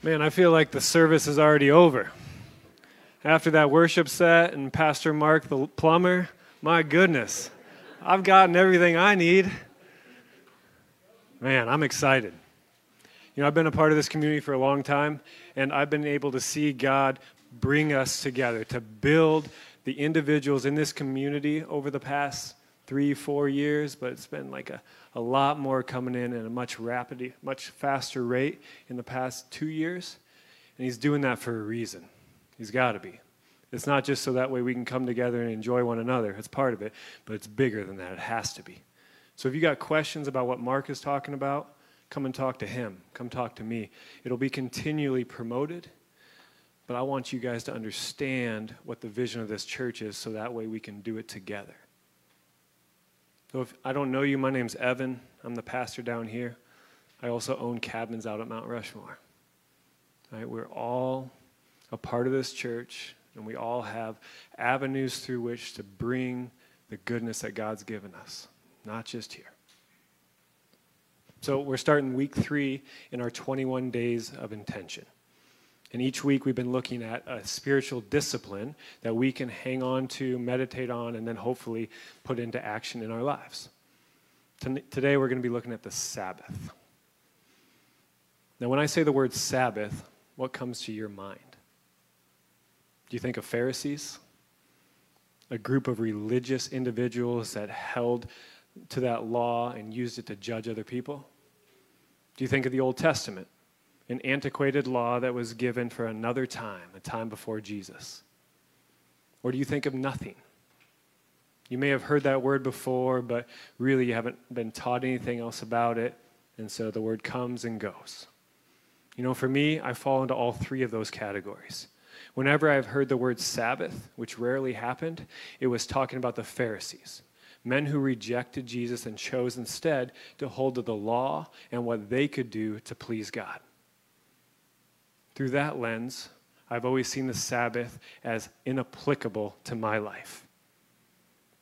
Man, I feel like the service is already over. After that worship set and Pastor Mark the plumber, my goodness, I've gotten everything I need. Man, I'm excited. You know, I've been a part of this community for a long time, and I've been able to see God bring us together to build the individuals in this community over the past three, four years, but it's been like a, a lot more coming in at a much rapid, much faster rate in the past two years. And he's doing that for a reason. He's got to be. It's not just so that way we can come together and enjoy one another. It's part of it, but it's bigger than that. It has to be. So if you got questions about what Mark is talking about, come and talk to him. Come talk to me. It'll be continually promoted, but I want you guys to understand what the vision of this church is so that way we can do it together. So if I don't know you, my name's Evan. I'm the pastor down here. I also own cabins out at Mount Rushmore. Right? We're all a part of this church, and we all have avenues through which to bring the goodness that God's given us, not just here. So we're starting week three in our 21 days of intention. And each week we've been looking at a spiritual discipline that we can hang on to, meditate on, and then hopefully put into action in our lives. Today we're going to be looking at the Sabbath. Now, when I say the word Sabbath, what comes to your mind? Do you think of Pharisees? A group of religious individuals that held to that law and used it to judge other people? Do you think of the Old Testament? An antiquated law that was given for another time, a time before Jesus? Or do you think of nothing? You may have heard that word before, but really you haven't been taught anything else about it, and so the word comes and goes. You know, for me, I fall into all three of those categories. Whenever I've heard the word Sabbath, which rarely happened, it was talking about the Pharisees, men who rejected Jesus and chose instead to hold to the law and what they could do to please God. Through that lens, I've always seen the Sabbath as inapplicable to my life.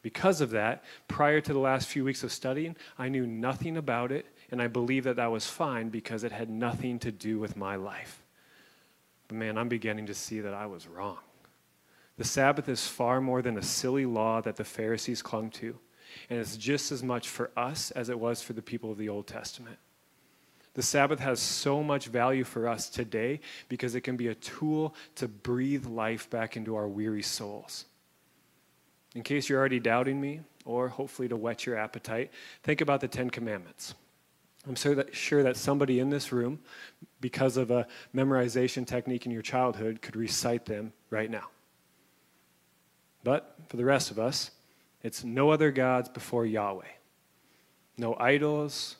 Because of that, prior to the last few weeks of studying, I knew nothing about it, and I believed that that was fine because it had nothing to do with my life. But man, I'm beginning to see that I was wrong. The Sabbath is far more than a silly law that the Pharisees clung to, and it's just as much for us as it was for the people of the Old Testament. The Sabbath has so much value for us today because it can be a tool to breathe life back into our weary souls. In case you're already doubting me, or hopefully to whet your appetite, think about the Ten Commandments. I'm so sure that somebody in this room, because of a memorization technique in your childhood, could recite them right now. But for the rest of us, it's no other gods before Yahweh. No idols,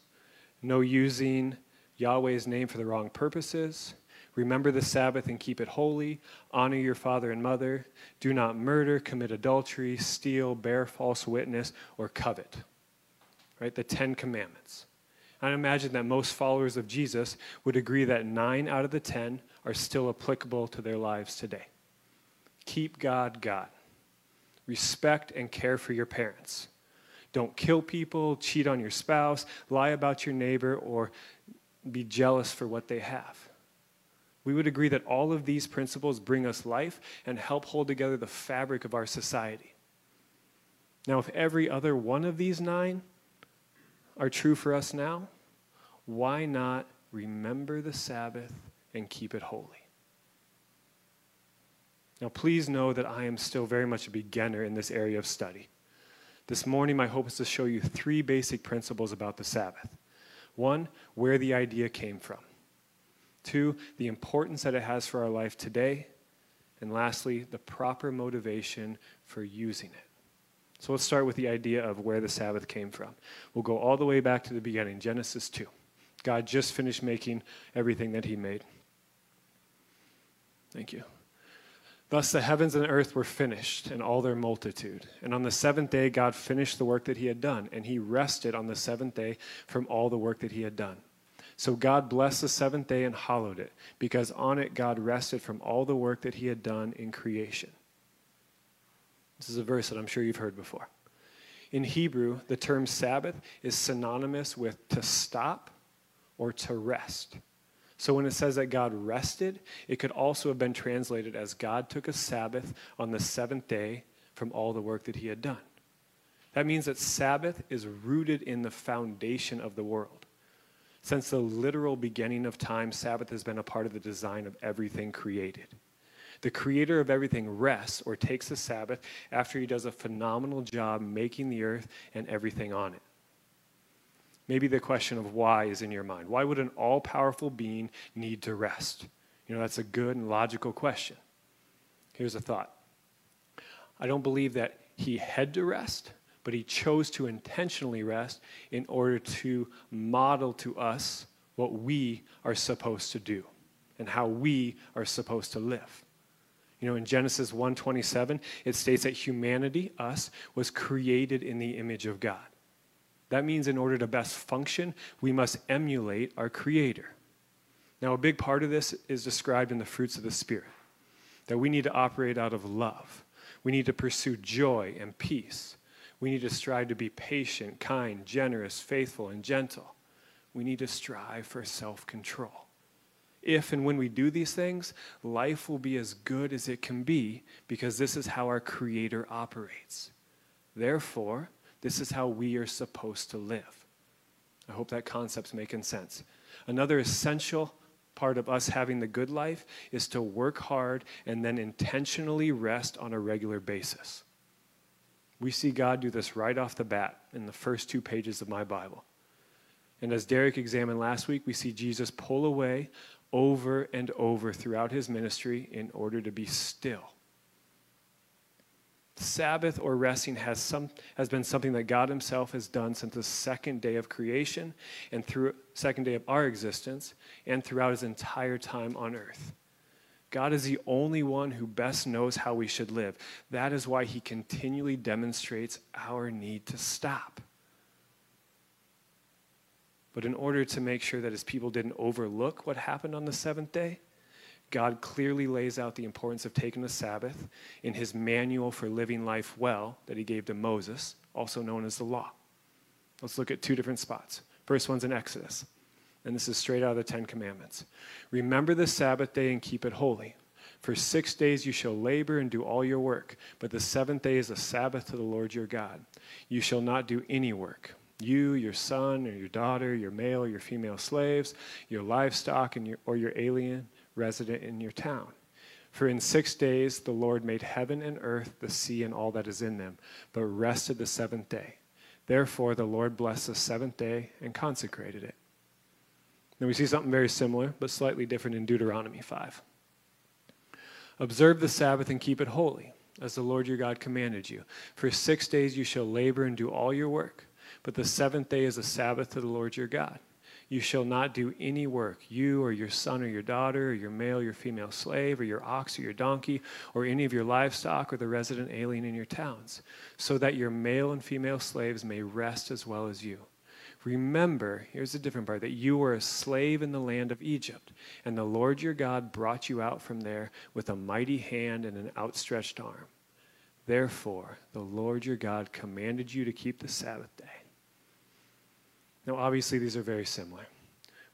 no using Yahweh's name for the wrong purposes. Remember the Sabbath and keep it holy. Honor your father and mother. Do not murder, commit adultery, steal, bear false witness, or covet. Right? The Ten Commandments. I imagine that most followers of Jesus would agree that nine out of the ten are still applicable to their lives today. Keep God God. Respect and care for your parents. Don't kill people, cheat on your spouse, lie about your neighbor, or be jealous for what they have. We would agree that all of these principles bring us life and help hold together the fabric of our society. Now, if every other one of these nine are true for us now, why not remember the Sabbath and keep it holy? Now, please know that I am still very much a beginner in this area of study. This morning, my hope is to show you three basic principles about the Sabbath. One, where the idea came from. Two, the importance that it has for our life today. And lastly, the proper motivation for using it. So let's start with the idea of where the Sabbath came from. We'll go all the way back to the beginning, Genesis 2. God just finished making everything that He made. Thank you. Thus the heavens and earth were finished, and all their multitude. And on the seventh day, God finished the work that he had done, and he rested on the seventh day from all the work that he had done. So God blessed the seventh day and hallowed it, because on it God rested from all the work that he had done in creation. This is a verse that I'm sure you've heard before. In Hebrew, the term Sabbath is synonymous with to stop or to rest. So when it says that God rested, it could also have been translated as God took a Sabbath on the seventh day from all the work that he had done. That means that Sabbath is rooted in the foundation of the world. Since the literal beginning of time, Sabbath has been a part of the design of everything created. The creator of everything rests or takes a Sabbath after he does a phenomenal job making the earth and everything on it. Maybe the question of why is in your mind. Why would an all powerful being need to rest? You know, that's a good and logical question. Here's a thought I don't believe that he had to rest, but he chose to intentionally rest in order to model to us what we are supposed to do and how we are supposed to live. You know, in Genesis 1:27, it states that humanity, us, was created in the image of God. That means in order to best function, we must emulate our Creator. Now, a big part of this is described in the fruits of the Spirit that we need to operate out of love. We need to pursue joy and peace. We need to strive to be patient, kind, generous, faithful, and gentle. We need to strive for self control. If and when we do these things, life will be as good as it can be because this is how our Creator operates. Therefore, this is how we are supposed to live. I hope that concept's making sense. Another essential part of us having the good life is to work hard and then intentionally rest on a regular basis. We see God do this right off the bat in the first two pages of my Bible. And as Derek examined last week, we see Jesus pull away over and over throughout his ministry in order to be still Sabbath or resting has, some, has been something that God Himself has done since the second day of creation and through second day of our existence and throughout His entire time on earth. God is the only one who best knows how we should live. That is why He continually demonstrates our need to stop. But in order to make sure that His people didn't overlook what happened on the seventh day, God clearly lays out the importance of taking the Sabbath in his manual for living life well that he gave to Moses, also known as the law. Let's look at two different spots. First one's in Exodus, and this is straight out of the Ten Commandments. Remember the Sabbath day and keep it holy. For six days you shall labor and do all your work, but the seventh day is a Sabbath to the Lord your God. You shall not do any work. You, your son, or your daughter, your male or your female slaves, your livestock, and your, or your alien resident in your town. For in six days the Lord made heaven and earth, the sea, and all that is in them, but rested the seventh day. Therefore the Lord blessed the seventh day and consecrated it. Then we see something very similar, but slightly different in Deuteronomy 5. Observe the Sabbath and keep it holy, as the Lord your God commanded you. For six days you shall labor and do all your work, but the seventh day is a Sabbath to the Lord your God. You shall not do any work, you or your son or your daughter, or your male or your female slave, or your ox or your donkey, or any of your livestock, or the resident alien in your towns, so that your male and female slaves may rest as well as you. Remember, here's a different part, that you were a slave in the land of Egypt, and the Lord your God brought you out from there with a mighty hand and an outstretched arm. Therefore, the Lord your God commanded you to keep the Sabbath day. Now, obviously, these are very similar.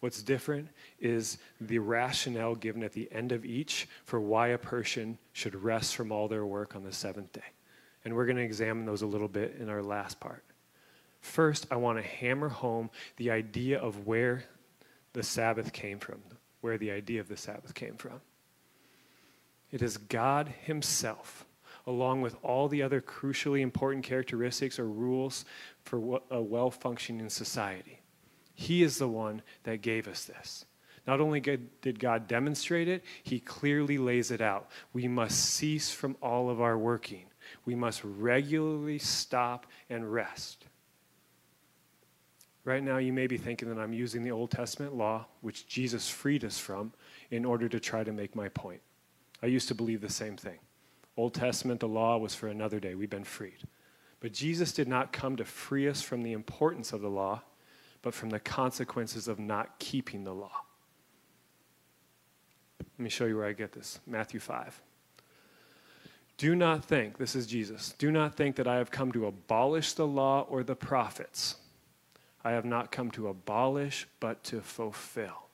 What's different is the rationale given at the end of each for why a person should rest from all their work on the seventh day. And we're going to examine those a little bit in our last part. First, I want to hammer home the idea of where the Sabbath came from, where the idea of the Sabbath came from. It is God Himself along with all the other crucially important characteristics or rules for a well functioning society. He is the one that gave us this. Not only did God demonstrate it, He clearly lays it out. We must cease from all of our working. We must regularly stop and rest. Right now, you may be thinking that I'm using the Old Testament law, which Jesus freed us from, in order to try to make my point. I used to believe the same thing. Old Testament, the law was for another day. We've been freed. But Jesus did not come to free us from the importance of the law, but from the consequences of not keeping the law. Let me show you where I get this Matthew 5. Do not think, this is Jesus, do not think that I have come to abolish the law or the prophets. I have not come to abolish, but to fulfill.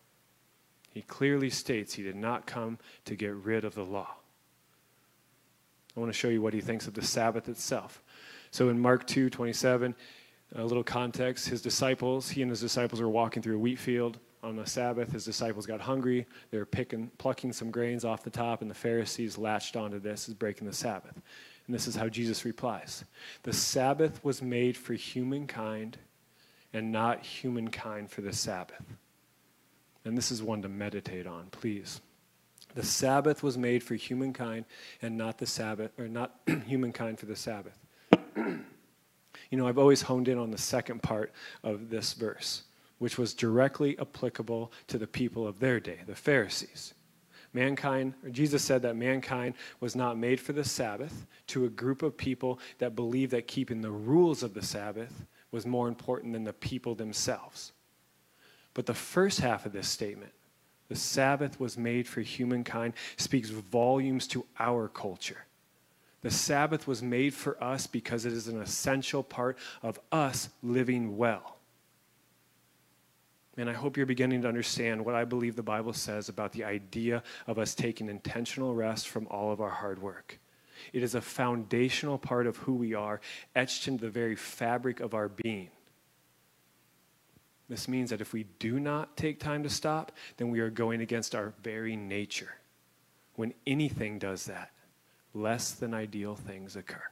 He clearly states he did not come to get rid of the law. I want to show you what he thinks of the Sabbath itself. So in Mark 2 27, a little context his disciples, he and his disciples were walking through a wheat field on the Sabbath. His disciples got hungry. They were picking, plucking some grains off the top, and the Pharisees latched onto this as breaking the Sabbath. And this is how Jesus replies The Sabbath was made for humankind and not humankind for the Sabbath. And this is one to meditate on, please. The Sabbath was made for humankind and not the Sabbath, or not humankind for the Sabbath. you know, I've always honed in on the second part of this verse, which was directly applicable to the people of their day, the Pharisees. Mankind, Jesus said that mankind was not made for the Sabbath to a group of people that believed that keeping the rules of the Sabbath was more important than the people themselves. But the first half of this statement, the Sabbath was made for humankind, speaks volumes to our culture. The Sabbath was made for us because it is an essential part of us living well. And I hope you're beginning to understand what I believe the Bible says about the idea of us taking intentional rest from all of our hard work. It is a foundational part of who we are, etched into the very fabric of our being. This means that if we do not take time to stop, then we are going against our very nature. When anything does that, less than ideal things occur.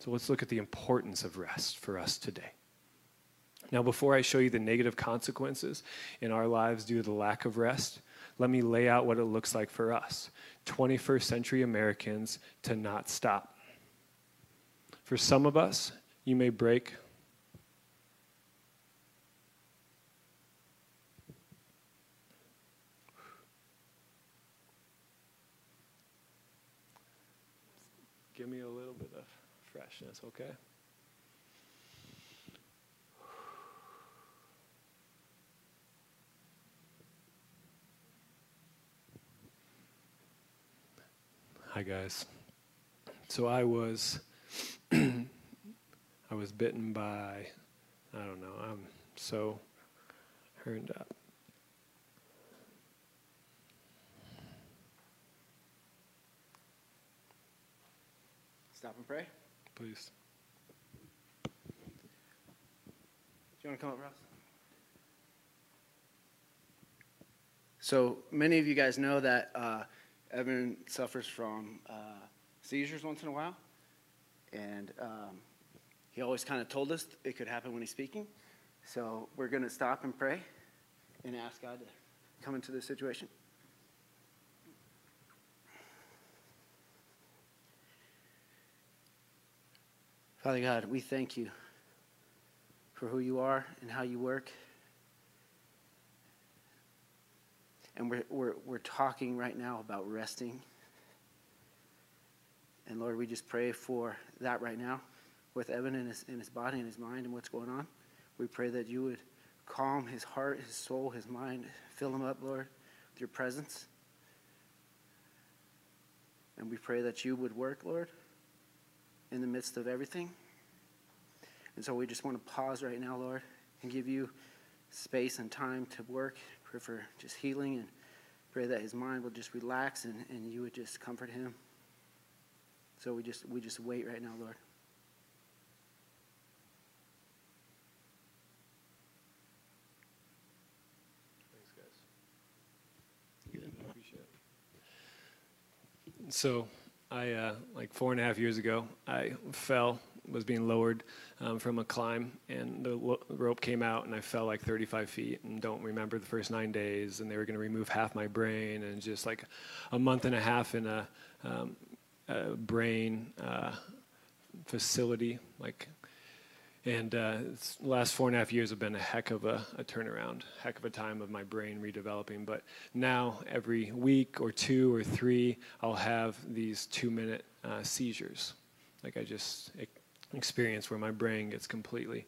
So let's look at the importance of rest for us today. Now, before I show you the negative consequences in our lives due to the lack of rest, let me lay out what it looks like for us, 21st century Americans, to not stop. For some of us, you may break Give me a little bit of freshness, okay? Hi guys. So I was I was bitten by I don't know. I'm so hurned up. Stop and pray. Please. Do you want to come up, Ross? So many of you guys know that uh, Evan suffers from uh, seizures once in a while, and um, he always kind of told us it could happen when he's speaking. So we're going to stop and pray and ask God to come into this situation. Father God, we thank you for who you are and how you work. And we're, we're, we're talking right now about resting. And Lord, we just pray for that right now with Evan in his, in his body and his mind and what's going on. We pray that you would calm his heart, his soul, his mind, fill him up, Lord, with your presence. And we pray that you would work, Lord, in the midst of everything. And so we just want to pause right now, Lord, and give you space and time to work. Pray for just healing and pray that his mind will just relax and, and you would just comfort him. So we just we just wait right now, Lord. Thanks, guys. Good. Appreciate it. So, I uh, like four and a half years ago, I fell, was being lowered um, from a climb, and the lo- rope came out, and I fell like 35 feet, and don't remember the first nine days, and they were going to remove half my brain, and just like a month and a half in a, um, a brain uh, facility, like and uh, last four and a half years have been a heck of a, a, turnaround, heck of a time of my brain redeveloping. But now, every week or two or three, I'll have these two minute uh, seizures. Like I just experience where my brain gets completely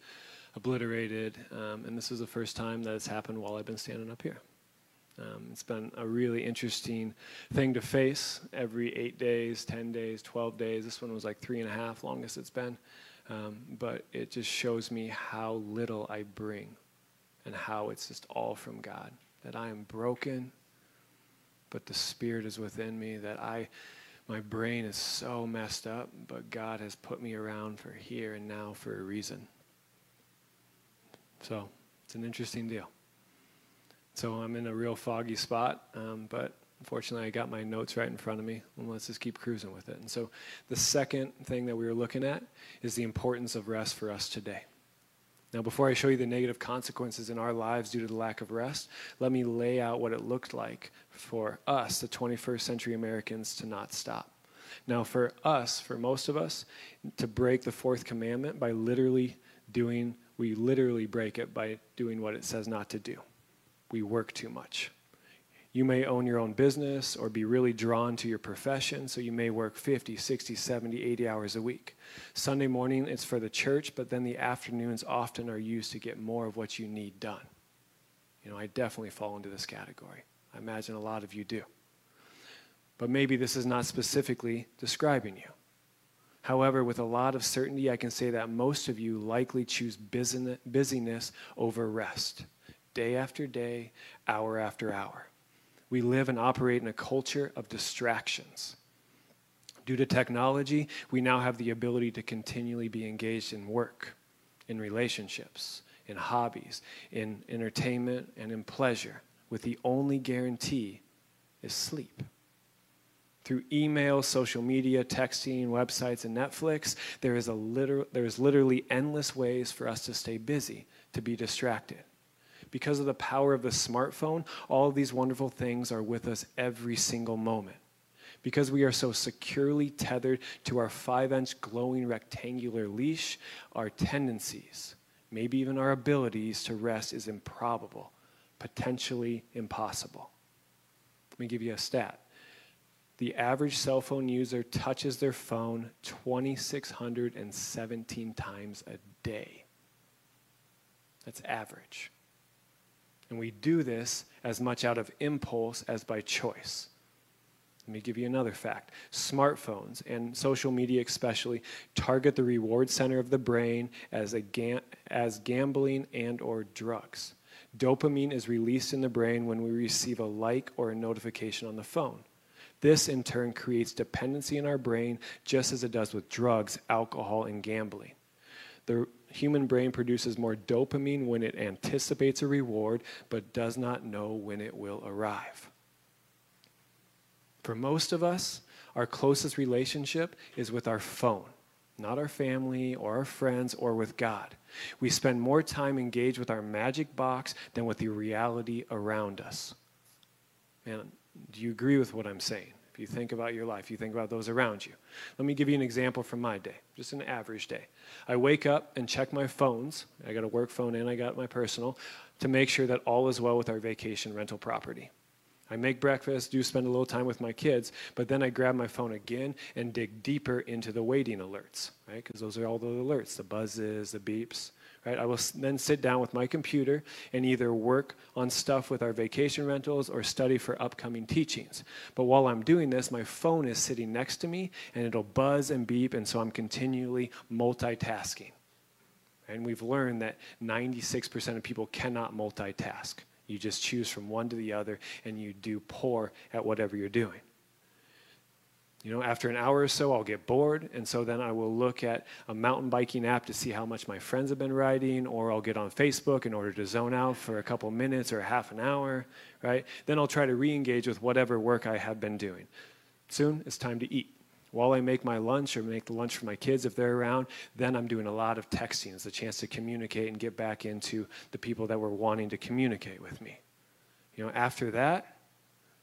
obliterated. Um, and this is the first time that it's happened while I've been standing up here. Um, it's been a really interesting thing to face every eight days, 10 days, 12 days. This one was like three and a half, longest it's been. Um, but it just shows me how little I bring and how it's just all from God. that I am broken, but the Spirit is within me, that I, my brain is so messed up, but God has put me around for here and now for a reason. So it's an interesting deal. So I'm in a real foggy spot, um, but unfortunately, I got my notes right in front of me. Let's just keep cruising with it. And so the second thing that we were looking at is the importance of rest for us today. Now, before I show you the negative consequences in our lives due to the lack of rest, let me lay out what it looked like for us, the 21st century Americans, to not stop. Now, for us, for most of us, to break the fourth commandment by literally doing, we literally break it by doing what it says not to do. We work too much. You may own your own business or be really drawn to your profession, so you may work 50, 60, 70, 80 hours a week. Sunday morning, it's for the church, but then the afternoons often are used to get more of what you need done. You know, I definitely fall into this category. I imagine a lot of you do. But maybe this is not specifically describing you. However, with a lot of certainty, I can say that most of you likely choose busyness over rest, day after day, hour after hour we live and operate in a culture of distractions. Due to technology, we now have the ability to continually be engaged in work, in relationships, in hobbies, in entertainment, and in pleasure, with the only guarantee is sleep. Through email, social media, texting, websites, and Netflix, there is, a liter- there is literally endless ways for us to stay busy, to be distracted because of the power of the smartphone, all of these wonderful things are with us every single moment. Because we are so securely tethered to our five inch glowing rectangular leash, our tendencies, maybe even our abilities to rest, is improbable, potentially impossible. Let me give you a stat. The average cell phone user touches their phone 2,617 times a day. That's average. And we do this as much out of impulse as by choice. Let me give you another fact. Smartphones and social media, especially, target the reward center of the brain as, a ga- as gambling and or drugs. Dopamine is released in the brain when we receive a like or a notification on the phone. This, in turn, creates dependency in our brain, just as it does with drugs, alcohol, and gambling. The human brain produces more dopamine when it anticipates a reward but does not know when it will arrive. For most of us, our closest relationship is with our phone, not our family or our friends or with God. We spend more time engaged with our magic box than with the reality around us. Man, do you agree with what I'm saying? You think about your life, you think about those around you. Let me give you an example from my day, just an average day. I wake up and check my phones. I got a work phone and I got my personal to make sure that all is well with our vacation rental property. I make breakfast, do spend a little time with my kids, but then I grab my phone again and dig deeper into the waiting alerts, right? Because those are all the alerts, the buzzes, the beeps right? I will then sit down with my computer and either work on stuff with our vacation rentals or study for upcoming teachings. But while I'm doing this, my phone is sitting next to me and it'll buzz and beep, and so I'm continually multitasking. And we've learned that 96% of people cannot multitask. You just choose from one to the other and you do poor at whatever you're doing. You know, after an hour or so, I'll get bored, and so then I will look at a mountain biking app to see how much my friends have been riding, or I'll get on Facebook in order to zone out for a couple minutes or half an hour, right? Then I'll try to re engage with whatever work I have been doing. Soon, it's time to eat. While I make my lunch or make the lunch for my kids if they're around, then I'm doing a lot of texting. It's a chance to communicate and get back into the people that were wanting to communicate with me. You know, after that,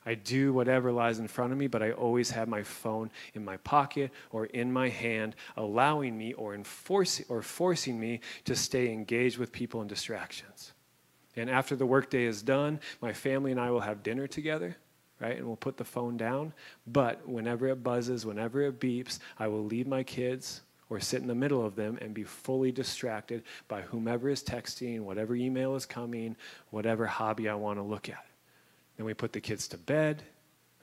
I do whatever lies in front of me, but I always have my phone in my pocket or in my hand, allowing me or, enforcing, or forcing me to stay engaged with people and distractions. And after the workday is done, my family and I will have dinner together, right? And we'll put the phone down. But whenever it buzzes, whenever it beeps, I will leave my kids or sit in the middle of them and be fully distracted by whomever is texting, whatever email is coming, whatever hobby I want to look at. Then we put the kids to bed,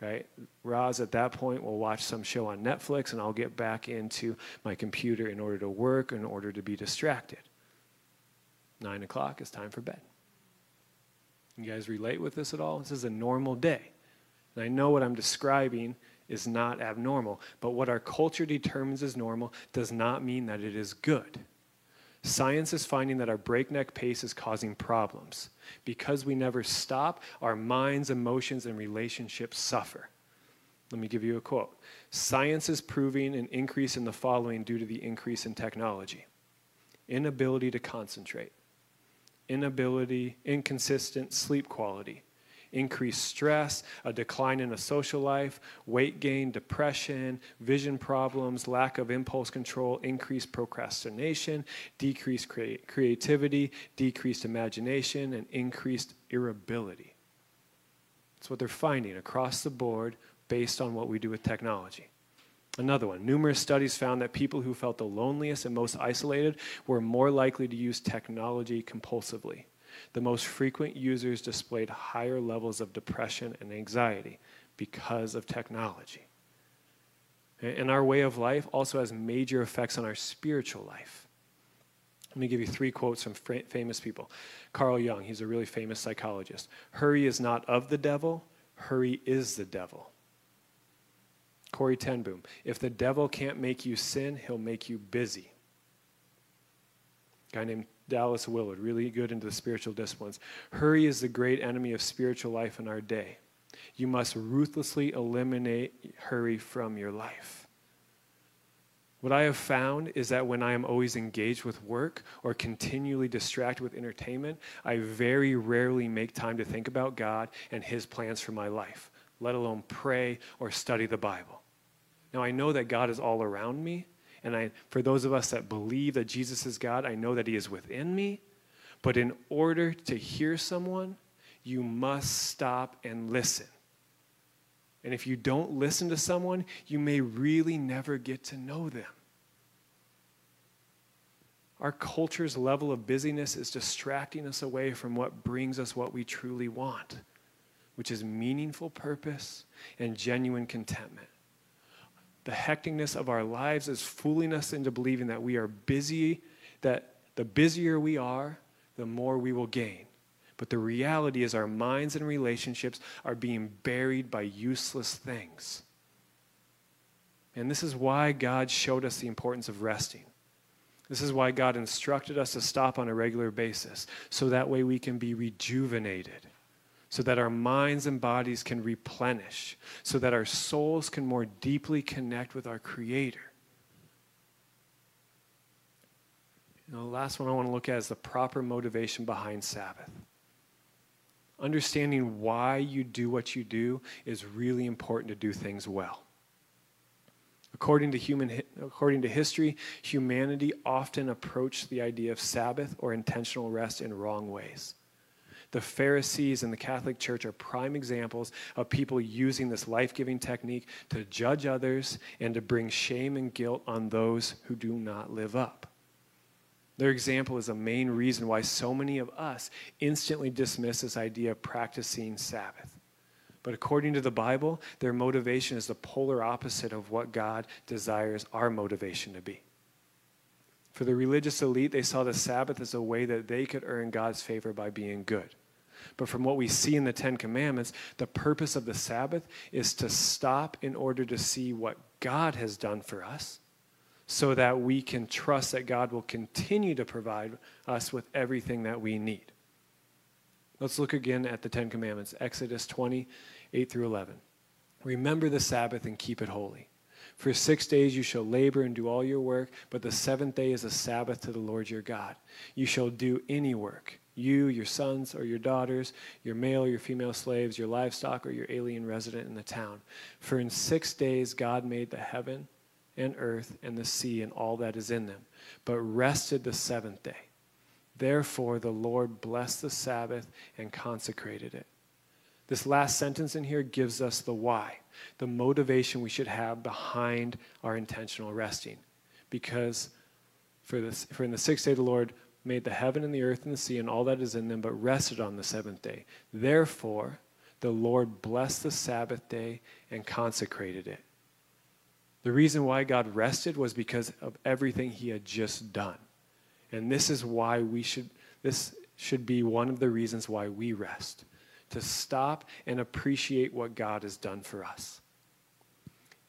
right? Roz at that point will watch some show on Netflix, and I'll get back into my computer in order to work, in order to be distracted. Nine o'clock is time for bed. You guys relate with this at all? This is a normal day. And I know what I'm describing is not abnormal, but what our culture determines as normal does not mean that it is good. Science is finding that our breakneck pace is causing problems. Because we never stop, our minds, emotions, and relationships suffer. Let me give you a quote. Science is proving an increase in the following due to the increase in technology inability to concentrate, inability, inconsistent sleep quality, increased stress, a decline in a social life, weight gain, depression, vision problems, lack of impulse control, increased procrastination, decreased crea- creativity, decreased imagination, and increased irritability. That's what they're finding across the board based on what we do with technology. Another one numerous studies found that people who felt the loneliest and most isolated were more likely to use technology compulsively the most frequent users displayed higher levels of depression and anxiety because of technology. And our way of life also has major effects on our spiritual life. Let me give you three quotes from famous people. Carl Jung, he's a really famous psychologist. Hurry is not of the devil, hurry is the devil. Corrie ten Boom, if the devil can't make you sin, he'll make you busy. A guy named Dallas Willard, really good into the spiritual disciplines. Hurry is the great enemy of spiritual life in our day. You must ruthlessly eliminate hurry from your life. What I have found is that when I am always engaged with work or continually distracted with entertainment, I very rarely make time to think about God and His plans for my life, let alone pray or study the Bible. Now, I know that God is all around me, and I, for those of us that believe that Jesus is God, I know that He is within me. But in order to hear someone, you must stop and listen. And if you don't listen to someone, you may really never get to know them. Our culture's level of busyness is distracting us away from what brings us what we truly want, which is meaningful purpose and genuine contentment the hecticness of our lives is fooling us into believing that we are busy, that the busier we are, the more we will gain. But the reality is, our minds and relationships are being buried by useless things. And this is why God showed us the importance of resting. This is why God instructed us to stop on a regular basis, so that way we can be rejuvenated so that our minds and bodies can replenish, so that our souls can more deeply connect with our Creator. Know, the last one I want to look at is the proper motivation behind Sabbath. Understanding why you do what you do is really important to do things well. According to, human, according to history, humanity often approached the idea of Sabbath or intentional rest in wrong ways. The Pharisees and the Catholic Church are prime examples of people using this life giving technique to judge others and to bring shame and guilt on those who do not live up. Their example is a main reason why so many of us instantly dismiss this idea of practicing Sabbath. But according to the Bible, their motivation is the polar opposite of what God desires our motivation to be. For the religious elite, they saw the Sabbath as a way that they could earn God's favor by being good. But from what we see in the Ten Commandments, the purpose of the Sabbath is to stop in order to see what God has done for us so that we can trust that God will continue to provide us with everything that we need. Let's look again at the Ten Commandments Exodus 20, 8 through 11. Remember the Sabbath and keep it holy. For six days you shall labor and do all your work, but the seventh day is a Sabbath to the Lord your God. You shall do any work you, your sons or your daughters, your male or your female slaves, your livestock or your alien resident in the town. For in six days God made the heaven and earth and the sea and all that is in them, but rested the seventh day. Therefore the Lord blessed the Sabbath and consecrated it. This last sentence in here gives us the why, the motivation we should have behind our intentional resting. Because for, this, for in the sixth day the Lord made the heaven and the earth and the sea and all that is in them, but rested on the seventh day. Therefore, the Lord blessed the Sabbath day and consecrated it. The reason why God rested was because of everything he had just done. And this is why we should, this should be one of the reasons why we rest to stop and appreciate what God has done for us.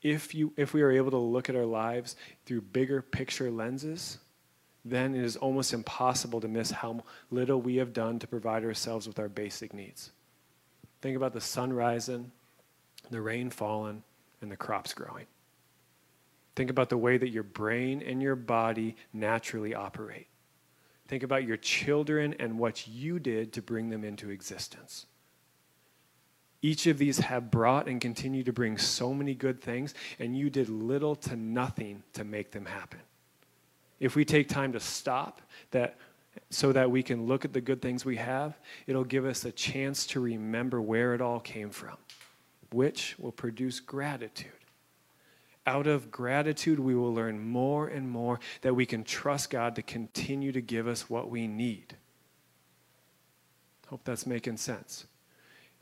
If, you, if we are able to look at our lives through bigger picture lenses, then it is almost impossible to miss how little we have done to provide ourselves with our basic needs. Think about the sun rising, the rain falling, and the crops growing. Think about the way that your brain and your body naturally operate. Think about your children and what you did to bring them into existence. Each of these have brought and continue to bring so many good things, and you did little to nothing to make them happen. If we take time to stop that so that we can look at the good things we have, it'll give us a chance to remember where it all came from, which will produce gratitude. Out of gratitude, we will learn more and more that we can trust God to continue to give us what we need. Hope that's making sense.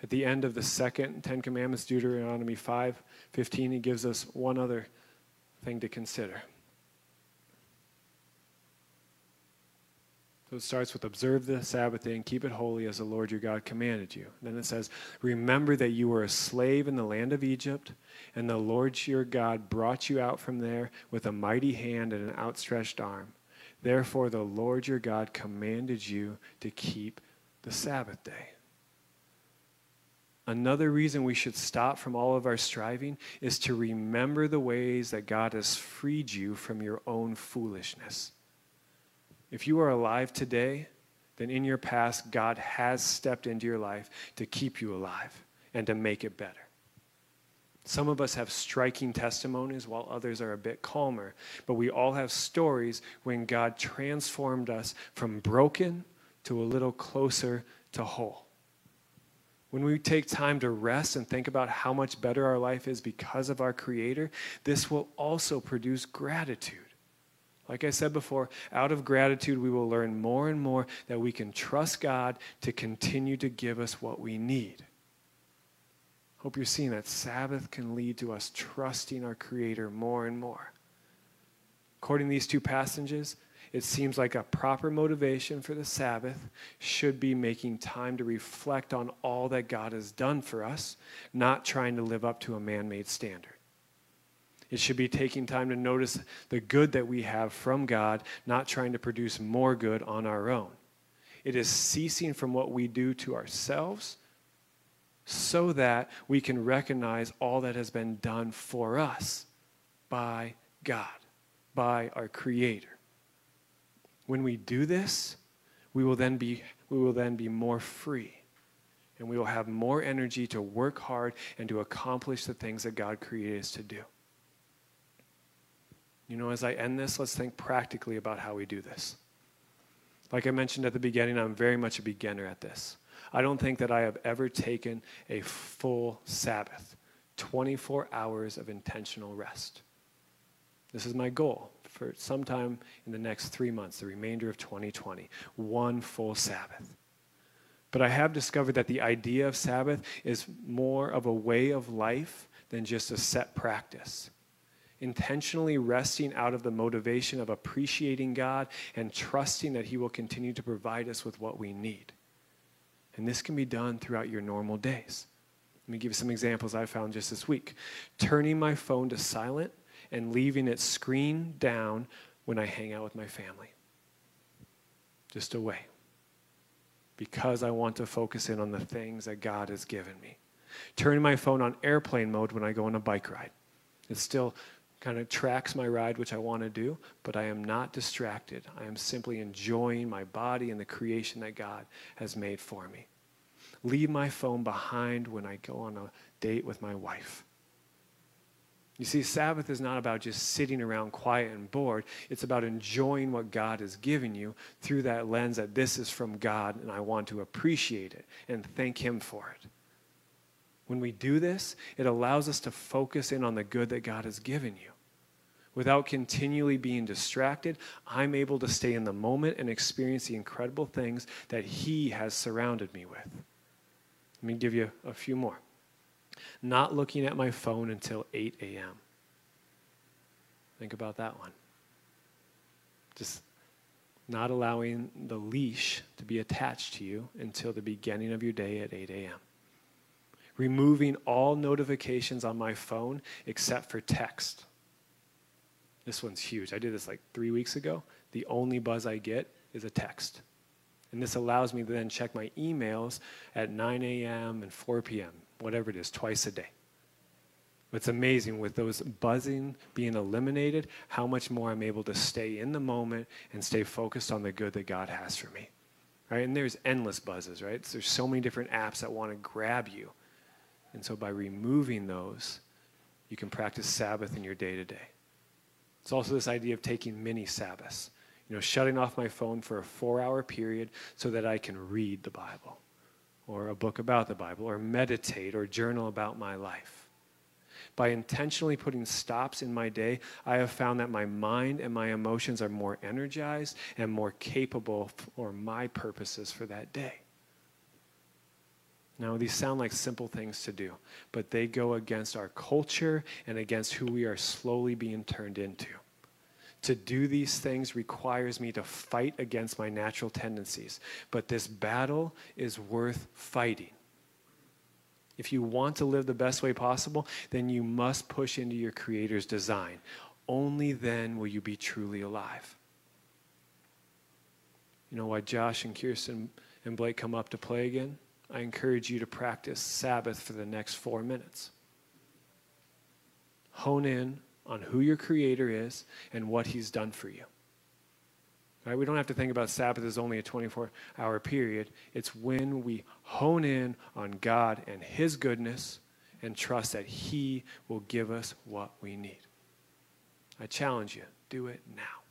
At the end of the second Ten Commandments, Deuteronomy 5 15, he gives us one other thing to consider. So it starts with observe the Sabbath day and keep it holy as the Lord your God commanded you. Then it says, Remember that you were a slave in the land of Egypt, and the Lord your God brought you out from there with a mighty hand and an outstretched arm. Therefore, the Lord your God commanded you to keep the Sabbath day. Another reason we should stop from all of our striving is to remember the ways that God has freed you from your own foolishness. If you are alive today, then in your past, God has stepped into your life to keep you alive and to make it better. Some of us have striking testimonies while others are a bit calmer, but we all have stories when God transformed us from broken to a little closer to whole. When we take time to rest and think about how much better our life is because of our Creator, this will also produce gratitude. Like I said before, out of gratitude, we will learn more and more that we can trust God to continue to give us what we need. Hope you're seeing that Sabbath can lead to us trusting our Creator more and more. According to these two passages, it seems like a proper motivation for the Sabbath should be making time to reflect on all that God has done for us, not trying to live up to a man made standard. It should be taking time to notice the good that we have from God, not trying to produce more good on our own. It is ceasing from what we do to ourselves so that we can recognize all that has been done for us by God, by our Creator. When we do this, we will then be, we will then be more free. And we will have more energy to work hard and to accomplish the things that God created us to do. You know, as I end this, let's think practically about how we do this. Like I mentioned at the beginning, I'm very much a beginner at this. I don't think that I have ever taken a full Sabbath, 24 hours of intentional rest. This is my goal for sometime in the next three months, the remainder of 2020, one full Sabbath. But I have discovered that the idea of Sabbath is more of a way of life than just a set practice. Intentionally resting out of the motivation of appreciating God and trusting that He will continue to provide us with what we need. And this can be done throughout your normal days. Let me give you some examples I found just this week. Turning my phone to silent and leaving it screen down when I hang out with my family. Just away. Because I want to focus in on the things that God has given me. Turning my phone on airplane mode when I go on a bike ride. It still kind of tracks my ride, which I want to do, but I am not distracted. I am simply enjoying my body and the creation that God has made for me. Leave my phone behind when I go on a date with my wife. You see, Sabbath is not about just sitting around quiet and bored. It's about enjoying what God has given you through that lens that this is from God and I want to appreciate it and thank Him for it. When we do this, it allows us to focus in on the good that God has given you. Without continually being distracted, I'm able to stay in the moment and experience the incredible things that He has surrounded me with. Let me give you a few more not looking at my phone until 8 a.m. Think about that one. Just not allowing the leash to be attached to you until the beginning of your day at 8 a.m. Removing all notifications on my phone except for text. This one's huge. I did this like three weeks ago. The only buzz I get is a text. And this allows me to then check my emails at 9 a.m. and 4 p.m., whatever it is, twice a day. It's amazing with those buzzing being eliminated, how much more I'm able to stay in the moment and stay focused on the good that God has for me. Right? And there's endless buzzes, right? So there's so many different apps that want to grab you. And so by removing those, you can practice Sabbath in your day to day. It's also this idea of taking mini Sabbaths, you know, shutting off my phone for a four hour period so that I can read the Bible or a book about the Bible or meditate or journal about my life. By intentionally putting stops in my day, I have found that my mind and my emotions are more energized and more capable for my purposes for that day. Now, these sound like simple things to do, but they go against our culture and against who we are slowly being turned into. To do these things requires me to fight against my natural tendencies, but this battle is worth fighting. If you want to live the best way possible, then you must push into your Creator's design. Only then will you be truly alive. You know why Josh and Kirsten and Blake come up to play again? I encourage you to practice Sabbath for the next four minutes. Hone in on who your Creator is and what He's done for you. Right? We don't have to think about Sabbath as only a 24 hour period. It's when we hone in on God and His goodness and trust that He will give us what we need. I challenge you do it now.